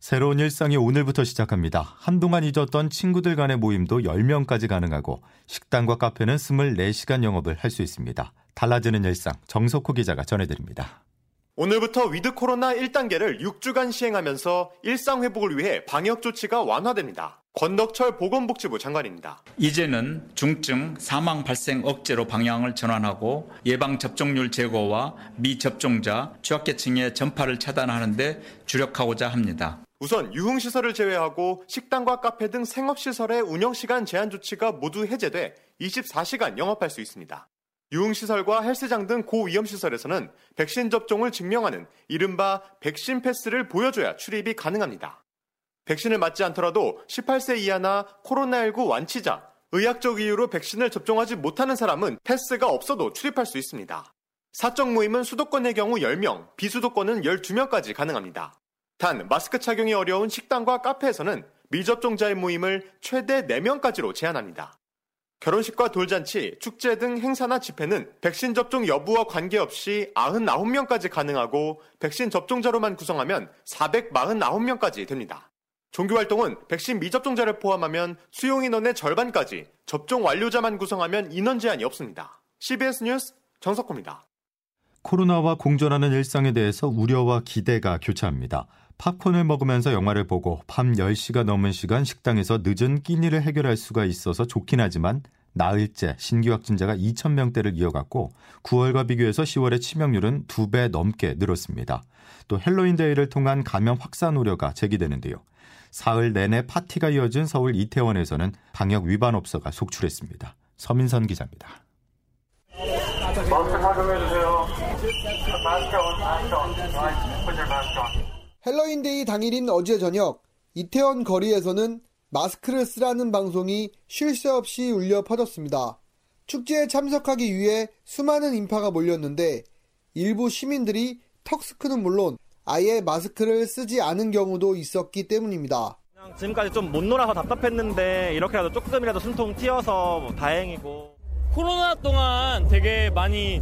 새로운 일상이 오늘부터 시작합니다. 한동안 잊었던 친구들 간의 모임도 10명까지 가능하고 식당과 카페는 24시간 영업을 할 수 있습니다. 달라지는 일상 정석호 기자가 전해드립니다. 오늘부터 위드 코로나 1단계를 6주간 시행하면서 일상 회복을 위해 방역 조치가 완화됩니다. 권덕철 보건복지부 장관입니다. 이제는 중증 사망 발생 억제로 방향을 전환하고 예방 접종률 제고와 미접종자 취약계층의 전파를 차단하는 데 주력하고자 합니다. 우선 유흥시설을 제외하고 식당과 카페 등 생업시설의 운영시간 제한 조치가 모두 해제돼 24시간 영업할 수 있습니다. 유흥시설과 헬스장 등 고위험시설에서는 백신 접종을 증명하는 이른바 백신 패스를 보여줘야 출입이 가능합니다. 백신을 맞지 않더라도 18세 이하나 코로나19 완치자, 의학적 이유로 백신을 접종하지 못하는 사람은 패스가 없어도 출입할 수 있습니다. 사적 모임은 수도권의 경우 10명, 비수도권은 12명까지 가능합니다. 단 마스크 착용이 어려운 식당과 카페에서는 미접종자의 모임을 최대 4명까지로 제한합니다. 결혼식과 돌잔치, 축제 등 행사나 집회는 백신 접종 여부와 관계없이 99명까지 가능하고 백신 접종자로만 구성하면 449명까지 됩니다. 종교활동은 백신 미접종자를 포함하면 수용 인원의 절반까지 접종 완료자만 구성하면 인원 제한이 없습니다. CBS 뉴스 정석호입니다. 코로나와 공존하는 일상에 대해서 우려와 기대가 교차합니다. 팝콘을 먹으면서 영화를 보고 밤 10시가 넘은 시간 식당에서 늦은 끼니를 해결할 수가 있어서 좋긴 하지만 나흘째 신규 확진자가 2,000명대를 이어갔고 9월과 비교해서 10월의 치명률은 2배 넘게 늘었습니다. 또 헬로윈 데이를 통한 감염 확산 우려가 제기되는데요. 사흘 내내 파티가 이어진 서울 이태원에서는 방역 위반 업소가 속출했습니다. 서민선 기자입니다. 마스크 착용해주세요. Mask on, mask on. Mask on. 헬로윈데이 당일인 어제 저녁 이태원 거리에서는 마스크를 쓰라는 방송이 쉴 새 없이 울려 퍼졌습니다. 축제에 참석하기 위해 수많은 인파가 몰렸는데 일부 시민들이 턱스크는 물론 아예 마스크를 쓰지 않은 경우도 있었기 때문입니다. 지금까지 좀 못 놀아서 답답했는데 이렇게라도 조금이라도 숨통 튀어서 다행이고 코로나 동안 되게 많이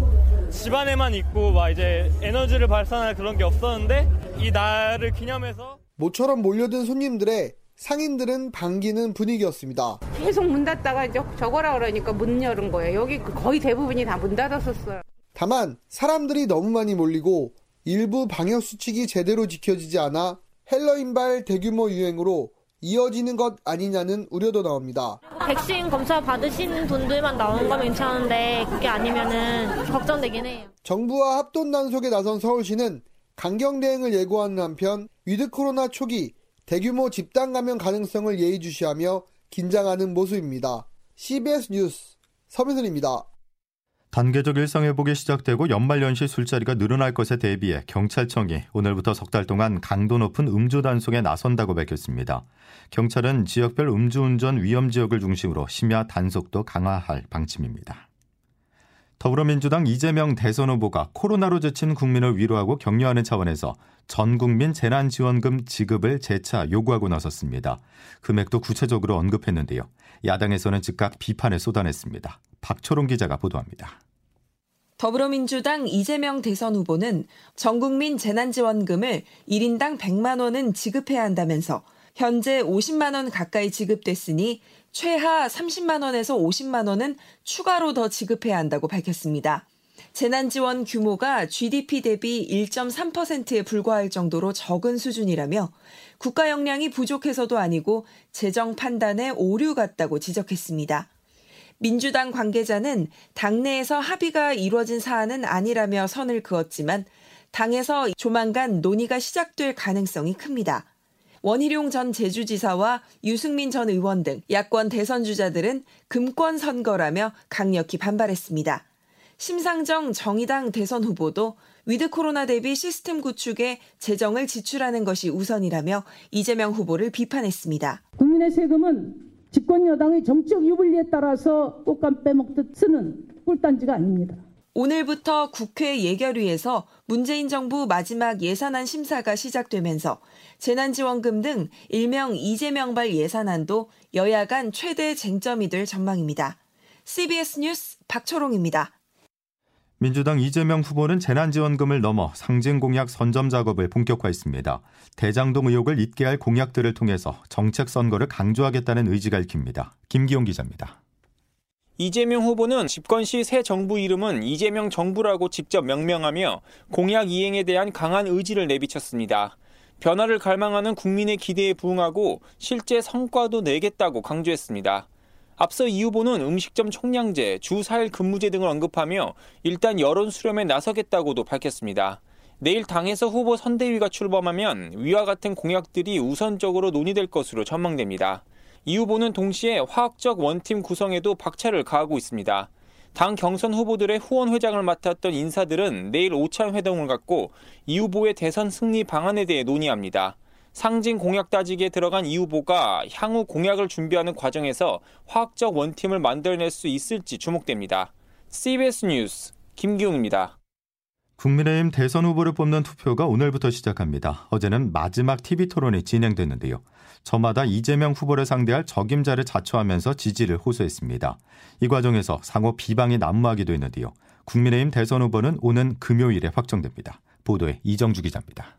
집안에만 있고 막 이제 에너지를 발산할 그런 게 없었는데 이 날을 기념해서 모처럼 몰려든 손님들의 상인들은 반기는 분위기였습니다. 계속 문 닫다가 저거라 그러니까 문 열은 거예요. 여기 거의 대부분이 다 문 닫았었어요. 다만 사람들이 너무 많이 몰리고 일부 방역 수칙이 제대로 지켜지지 않아 헬로윈발 대규모 유행으로 이어지는 것 아니냐는 우려도 나옵니다. 백신 검사 받으신 분들만 나오는 건 괜찮은데 그게 아니면은 걱정되긴 해요. 정부와 합동 단속에 나선 서울시는 강경 대응을 예고하는 한편 위드 코로나 초기 대규모 집단 감염 가능성을 예의주시하며 긴장하는 모습입니다. CBS 뉴스 서민선입니다. 단계적 일상회복이 시작되고 연말연시 술자리가 늘어날 것에 대비해 경찰청이 오늘부터 석 달 동안 강도 높은 음주 단속에 나선다고 밝혔습니다. 경찰은 지역별 음주운전 위험 지역을 중심으로 심야 단속도 강화할 방침입니다. 더불어민주당 이재명 대선 후보가 코로나로 지친 국민을 위로하고 격려하는 차원에서 전 국민 재난지원금 지급을 재차 요구하고 나섰습니다. 금액도 구체적으로 언급했는데요. 야당에서는 즉각 비판을 쏟아냈습니다. 박초롱 기자가 보도합니다. 더불어민주당 이재명 대선 후보는 전국민 재난지원금을 1인당 100만 원은 지급해야 한다면서 현재 50만 원 가까이 지급됐으니 최하 30만 원에서 50만 원은 추가로 더 지급해야 한다고 밝혔습니다. 재난지원 규모가 GDP 대비 1.3%에 불과할 정도로 적은 수준이라며 국가 역량이 부족해서도 아니고 재정 판단에 오류 같다고 지적했습니다. 민주당 관계자는 당내에서 합의가 이루어진 사안은 아니라며 선을 그었지만 당에서 조만간 논의가 시작될 가능성이 큽니다. 원희룡 전 제주지사와 유승민 전 의원 등 야권 대선 주자들은 금권 선거라며 강력히 반발했습니다. 심상정 정의당 대선 후보도 위드 코로나 대비 시스템 구축에 재정을 지출하는 것이 우선이라며 이재명 후보를 비판했습니다. 국민의 세금은 집권 여당의 정책 유불리에 따라서 곶감 빼먹듯 쓰는 꿀단지가 아닙니다. 오늘부터 국회 예결위에서 문재인 정부 마지막 예산안 심사가 시작되면서 재난지원금 등 일명 이재명발 예산안도 여야 간 최대 쟁점이 될 전망입니다. CBS 뉴스 박초롱입니다. 민주당 이재명 후보는 재난지원금을 넘어 상징 공약 선점 작업을 본격화했습니다. 대장동 의혹을 잊게 할 공약들을 통해서 정책 선거를 강조하겠다는 의지가 읽힙니다. 김기용 기자입니다. 이재명 후보는 집권 시 새 정부 이름은 이재명 정부라고 직접 명명하며 공약 이행에 대한 강한 의지를 내비쳤습니다. 변화를 갈망하는 국민의 기대에 부응하고 실제 성과도 내겠다고 강조했습니다. 앞서 이 후보는 음식점 총량제, 주 4일 근무제 등을 언급하며 일단 여론 수렴에 나서겠다고도 밝혔습니다. 내일 당에서 후보 선대위가 출범하면 위와 같은 공약들이 우선적으로 논의될 것으로 전망됩니다. 이 후보는 동시에 화학적 원팀 구성에도 박차를 가하고 있습니다. 당 경선 후보들의 후원 회장을 맡았던 인사들은 내일 오찬 회동을 갖고 이 후보의 대선 승리 방안에 대해 논의합니다. 상징 공약 따지기에 들어간 이 후보가 향후 공약을 준비하는 과정에서 화학적 원팀을 만들어낼 수 있을지 주목됩니다. CBS 뉴스 김기웅입니다. 국민의힘 대선 후보를 뽑는 투표가 오늘부터 시작합니다. 어제는 마지막 TV 토론이 진행됐는데요. 저마다 이재명 후보를 상대할 적임자를 자처하면서 지지를 호소했습니다. 이 과정에서 상호 비방이 난무하기도 했는데요. 국민의힘 대선 후보는 오는 금요일에 확정됩니다. 보도에 이정주 기자입니다.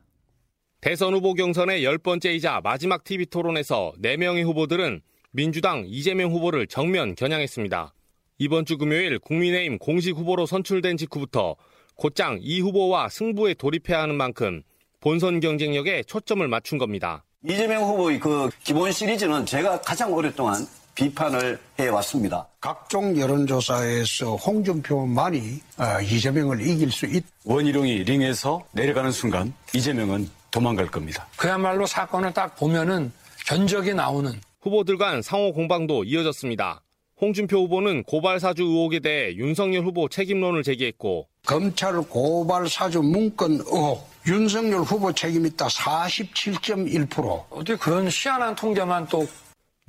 대선 후보 경선의 열 번째이자 마지막 TV 토론에서 4명의 후보들은 민주당 이재명 후보를 정면 겨냥했습니다. 이번 주 금요일 국민의힘 공식 후보로 선출된 직후부터 곧장 이 후보와 승부에 돌입해야 하는 만큼 본선 경쟁력에 초점을 맞춘 겁니다. 이재명 후보의 그 기본 시리즈는 제가 가장 오랫동안 비판을 해왔습니다. 각종 여론조사에서 홍준표만이 아, 이재명을 이길 수 있. 원희룡이 링에서 내려가는 순간 이재명은 도망갈 겁니다. 그야말로 사건을 딱 보면은 견적이 나오는 후보들 간 상호 공방도 이어졌습니다. 홍준표 후보는 고발 사주 의혹에 대해 윤석열 후보 책임론을 제기했고 검찰 고발 사주 문건 의혹 윤석열 후보 책임 있다 47.1% 어떻게 그런 희한한 통계만 또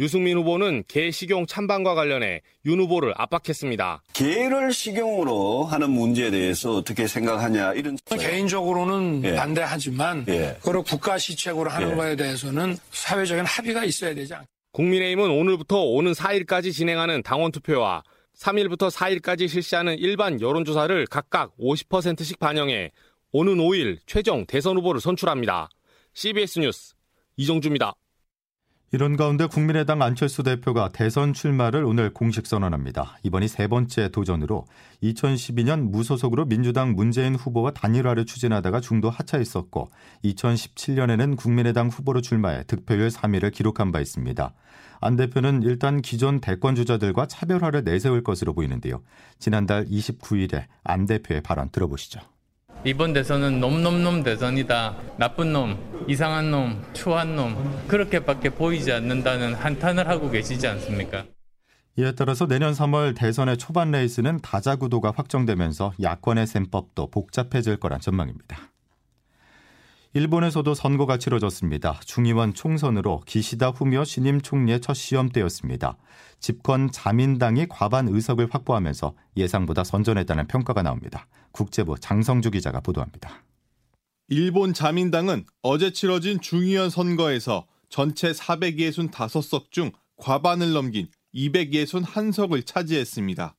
유승민 후보는 개 식용 찬반과 관련해 윤 후보를 압박했습니다. 개를 식용으로 하는 문제에 대해서 어떻게 생각하냐 이런 개인적으로는 예. 반대하지만 예. 그걸 국가 시책으로 하는 예. 거에 대해서는 사회적인 합의가 있어야 되지 않 국민의힘은 오늘부터 오는 4일까지 진행하는 당원 투표와 3일부터 4일까지 실시하는 일반 여론조사를 각각 50%씩 반영해 오는 5일 최종 대선 후보를 선출합니다. CBS 뉴스 이정주입니다. 이런 가운데 국민의당 안철수 대표가 대선 출마를 오늘 공식 선언합니다. 이번이 세 번째 도전으로 2012년 무소속으로 민주당 문재인 후보와 단일화를 추진하다가 중도 하차했었고 2017년에는 국민의당 후보로 출마해 득표율 3위를 기록한 바 있습니다. 안 대표는 일단 기존 대권 주자들과 차별화를 내세울 것으로 보이는데요. 지난달 29일에 안 대표의 발언 들어보시죠. 이번 대선은 놈놈놈 대선이다. 나쁜 놈, 이상한 놈, 추한 놈 그렇게밖에 보이지 않는다는 한탄을 하고 계시지 않습니까? 이에 따라서 내년 3월 대선의 초반 레이스는 다자구도가 확정되면서 야권의 셈법도 복잡해질 거란 전망입니다. 일본에서도 선거가 치러졌습니다. 중의원 총선으로 기시다 후미오 신임 총리의 첫 시험대였습니다. 집권 자민당이 과반 의석을 확보하면서 예상보다 선전했다는 평가가 나옵니다. 국제부 장성주 기자가 보도합니다. 일본 자민당은 어제 치러진 중의원 선거에서 전체 465석 중 과반을 넘긴 261석을 차지했습니다.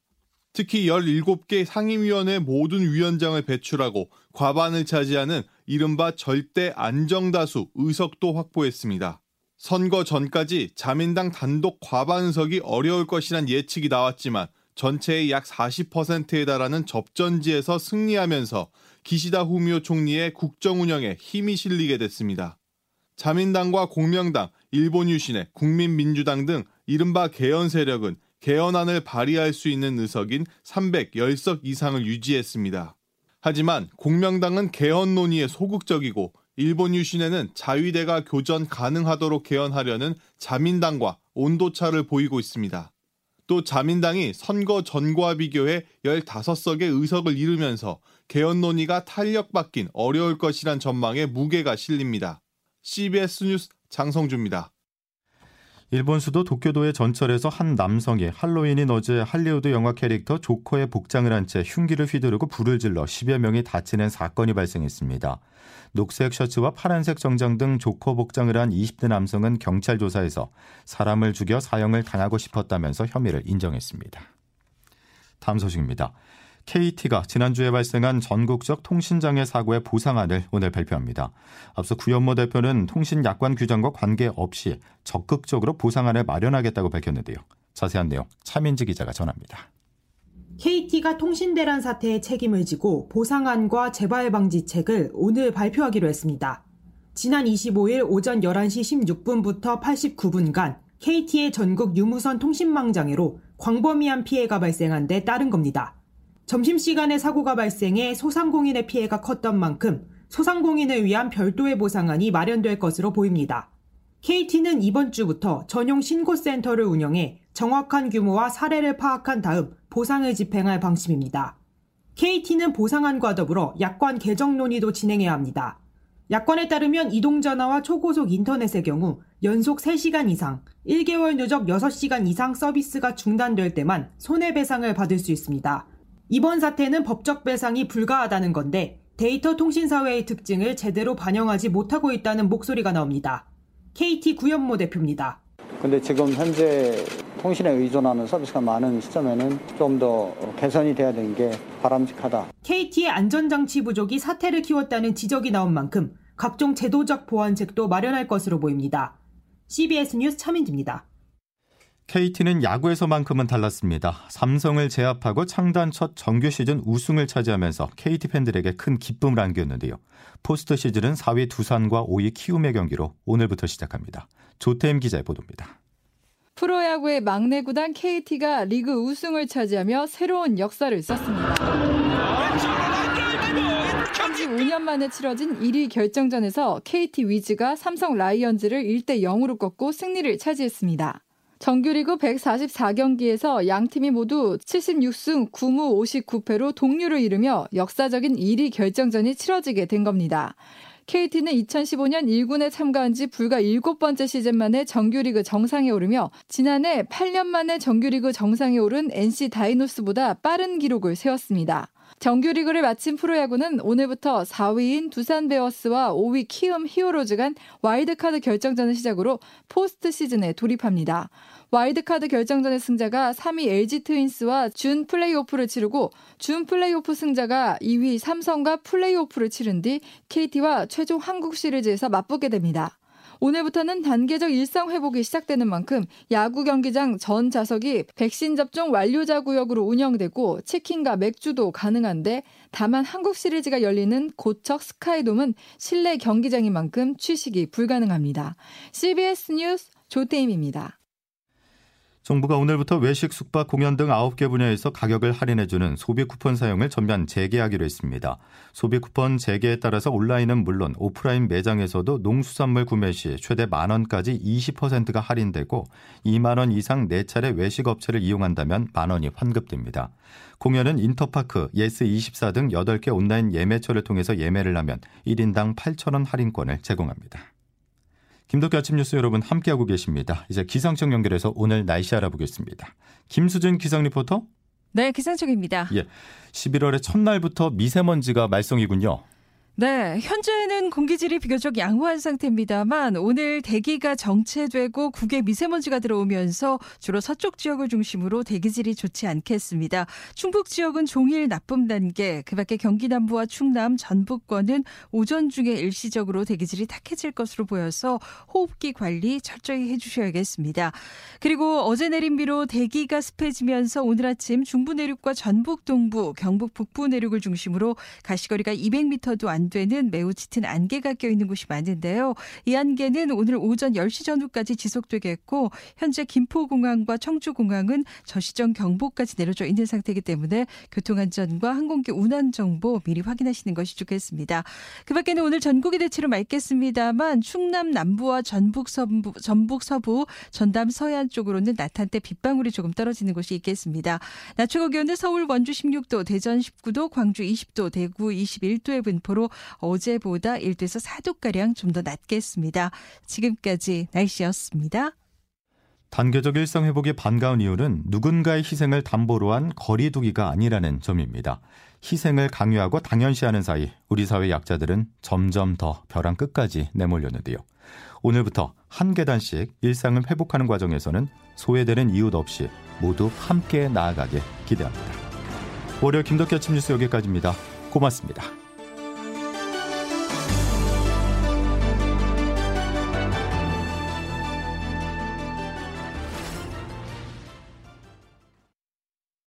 특히 17개 상임위원회 모든 위원장을 배출하고 과반을 차지하는 이른바 절대 안정다수 의석도 확보했습니다. 선거 전까지 자민당 단독 과반석이 어려울 것이란 예측이 나왔지만 전체의 약 40%에 달하는 접전지에서 승리하면서 기시다 후미오 총리의 국정 운영에 힘이 실리게 됐습니다. 자민당과 공명당, 일본 유신의 국민민주당 등 이른바 개헌 세력은 개헌안을 발의할 수 있는 의석인 310석 이상을 유지했습니다. 하지만 공명당은 개헌 논의에 소극적이고 일본 유신에는 자위대가 교전 가능하도록 개헌하려는 자민당과 온도차를 보이고 있습니다. 또 자민당이 선거 전과 비교해 15석의 의석을 잃으면서 개헌 논의가 탄력받긴 어려울 것이란 전망에 무게가 실립니다. CBS 뉴스 장성주입니다. 일본 수도 도쿄도의 전철에서 한 남성이 할로윈인 어제 할리우드 영화 캐릭터 조커의 복장을 한 채 흉기를 휘두르고 불을 질러 10여 명이 다치는 사건이 발생했습니다. 녹색 셔츠와 파란색 정장 등 조커 복장을 한 20대 남성은 경찰 조사에서 사람을 죽여 사형을 당하고 싶었다면서 혐의를 인정했습니다. 다음 소식입니다. KT가 지난주에 발생한 전국적 통신장애 사고의 보상안을 오늘 발표합니다. 앞서 구현모 대표는 통신 약관 규정과 관계없이 적극적으로 보상안을 마련하겠다고 밝혔는데요. 자세한 내용 차민지 기자가 전합니다. KT가 통신 대란 사태에 책임을 지고 보상안과 재발 방지책을 오늘 발표하기로 했습니다. 지난 25일 오전 11시 16분부터 89분간 KT의 전국 유무선 통신망 장애로 광범위한 피해가 발생한 데 따른 겁니다. 점심시간에 사고가 발생해 소상공인의 피해가 컸던 만큼 소상공인을 위한 별도의 보상안이 마련될 것으로 보입니다. KT는 이번 주부터 전용 신고센터를 운영해 정확한 규모와 사례를 파악한 다음 보상을 집행할 방침입니다. KT는 보상안과 더불어 약관 개정 논의도 진행해야 합니다. 약관에 따르면 이동전화와 초고속 인터넷의 경우 연속 3시간 이상, 1개월 누적 6시간 이상 서비스가 중단될 때만 손해배상을 받을 수 있습니다. 이번 사태는 법적 배상이 불가하다는 건데 데이터 통신 사회의 특징을 제대로 반영하지 못하고 있다는 목소리가 나옵니다. KT 구현모 대표입니다. 근데 지금 현재 통신에 의존하는 서비스가 많은 시점에는 좀 더 개선이 돼야 되는 게 바람직하다. KT의 안전장치 부족이 사태를 키웠다는 지적이 나온 만큼 각종 제도적 보완책도 마련할 것으로 보입니다. CBS 뉴스 차민지입니다. KT는 야구에서만큼은 달랐습니다. 삼성을 제압하고 창단 첫 정규 시즌 우승을 차지하면서 KT 팬들에게 큰 기쁨을 안겼는데요. 포스트 시즌은 4위 두산과 5위 키움의 경기로 오늘부터 시작합니다. 조태임 기자의 보도입니다. 프로야구의 막내 구단 KT가 리그 우승을 차지하며 새로운 역사를 썼습니다. 35년 만에 치러진 1위 결정전에서 KT 위즈가 삼성 라이언즈를 1대 0으로 꺾고 승리를 차지했습니다. 정규리그 144경기에서 양 팀이 모두 76승 9무 59패로 동률을 이루며 역사적인 1위 결정전이 치러지게 된 겁니다. KT는 2015년 1군에 참가한 지 불과 7번째 시즌 만에 정규리그 정상에 오르며 지난해 8년 만에 정규리그 정상에 오른 NC 다이노스보다 빠른 기록을 세웠습니다. 정규리그를 마친 프로야구는 오늘부터 4위인 두산 베어스와 5위 키움 히어로즈 간 와일드카드 결정전을 시작으로 포스트 시즌에 돌입합니다. 와일드카드 결정전의 승자가 3위 LG 트윈스와 준 플레이오프를 치르고 준 플레이오프 승자가 2위 삼성과 플레이오프를 치른 뒤 KT와 최종 한국 시리즈에서 맞붙게 됩니다. 오늘부터는 단계적 일상 회복이 시작되는 만큼 야구 경기장 전 좌석이 백신 접종 완료자 구역으로 운영되고 치킨과 맥주도 가능한데 다만 한국 시리즈가 열리는 고척 스카이돔은 실내 경기장인 만큼 취식이 불가능합니다. CBS 뉴스 조태임입니다. 정부가 오늘부터 외식, 숙박, 공연 등 9개 분야에서 가격을 할인해주는 소비 쿠폰 사용을 전면 재개하기로 했습니다. 소비 쿠폰 재개에 따라서 온라인은 물론 오프라인 매장에서도 농수산물 구매 시 최대 만 원까지 20%가 할인되고 2만 원 이상 4차례 외식 업체를 이용한다면 만 원이 환급됩니다. 공연은 인터파크, 예스24 등 8개 온라인 예매처를 통해서 예매를 하면 1인당 8천 원 할인권을 제공합니다. 김덕기 아침 뉴스 여러분 함께하고 계십니다. 이제 기상청 연결해서 오늘 날씨 알아보겠습니다. 김수진 기상 리포터. 네, 기상청입니다. 예. 11월의 첫날부터 미세먼지가 말썽이군요. 네, 현재는 공기질이 비교적 양호한 상태입니다만 오늘 대기가 정체되고 국외 미세먼지가 들어오면서 주로 서쪽 지역을 중심으로 대기질이 좋지 않겠습니다. 충북 지역은 종일 나쁨 단계, 그밖에 경기 남부와 충남, 전북권은 오전 중에 일시적으로 대기질이 탁해질 것으로 보여서 호흡기 관리 철저히 해주셔야겠습니다. 그리고 어제 내린 비로 대기가 습해지면서 오늘 아침 중부 내륙과 전북 동부, 경북 북부 내륙을 중심으로 가시거리가 200m도 안 되는 매우 짙은 안개가 껴있는 곳이 많은데요. 이 안개는 오늘 오전 10시 전후까지 지속되겠고 현재 김포공항과 청주공항은 저시정 경보까지 내려져 있는 상태이기 때문에 교통안전과 항공기 운항 정보 미리 확인하시는 것이 좋겠습니다. 그 밖에는 오늘 전국이 대체로 맑겠습니다만 충남 남부와 전북 서부, 전북 서부, 전담 서해안 쪽으로는 낮 한때 빗방울이 조금 떨어지는 곳이 있겠습니다. 낮 최고 기온은 서울 원주 16도, 대전 19도, 광주 20도, 대구 21도의 분포로 어제보다 1도에서 4도가량 좀 더 낮겠습니다. 지금까지 날씨였습니다. 단계적 일상 회복이 반가운 이유는 누군가의 희생을 담보로 한 거리두기가 아니라는 점입니다. 희생을 강요하고 당연시하는 사이 우리 사회 약자들은 점점 더 벼랑 끝까지 내몰렸는데요. 오늘부터 한 계단씩 일상을 회복하는 과정에서는 소외되는 이웃 없이 모두 함께 나아가길 기대합니다. 월요 김덕기 아침 뉴스 여기까지입니다. 고맙습니다.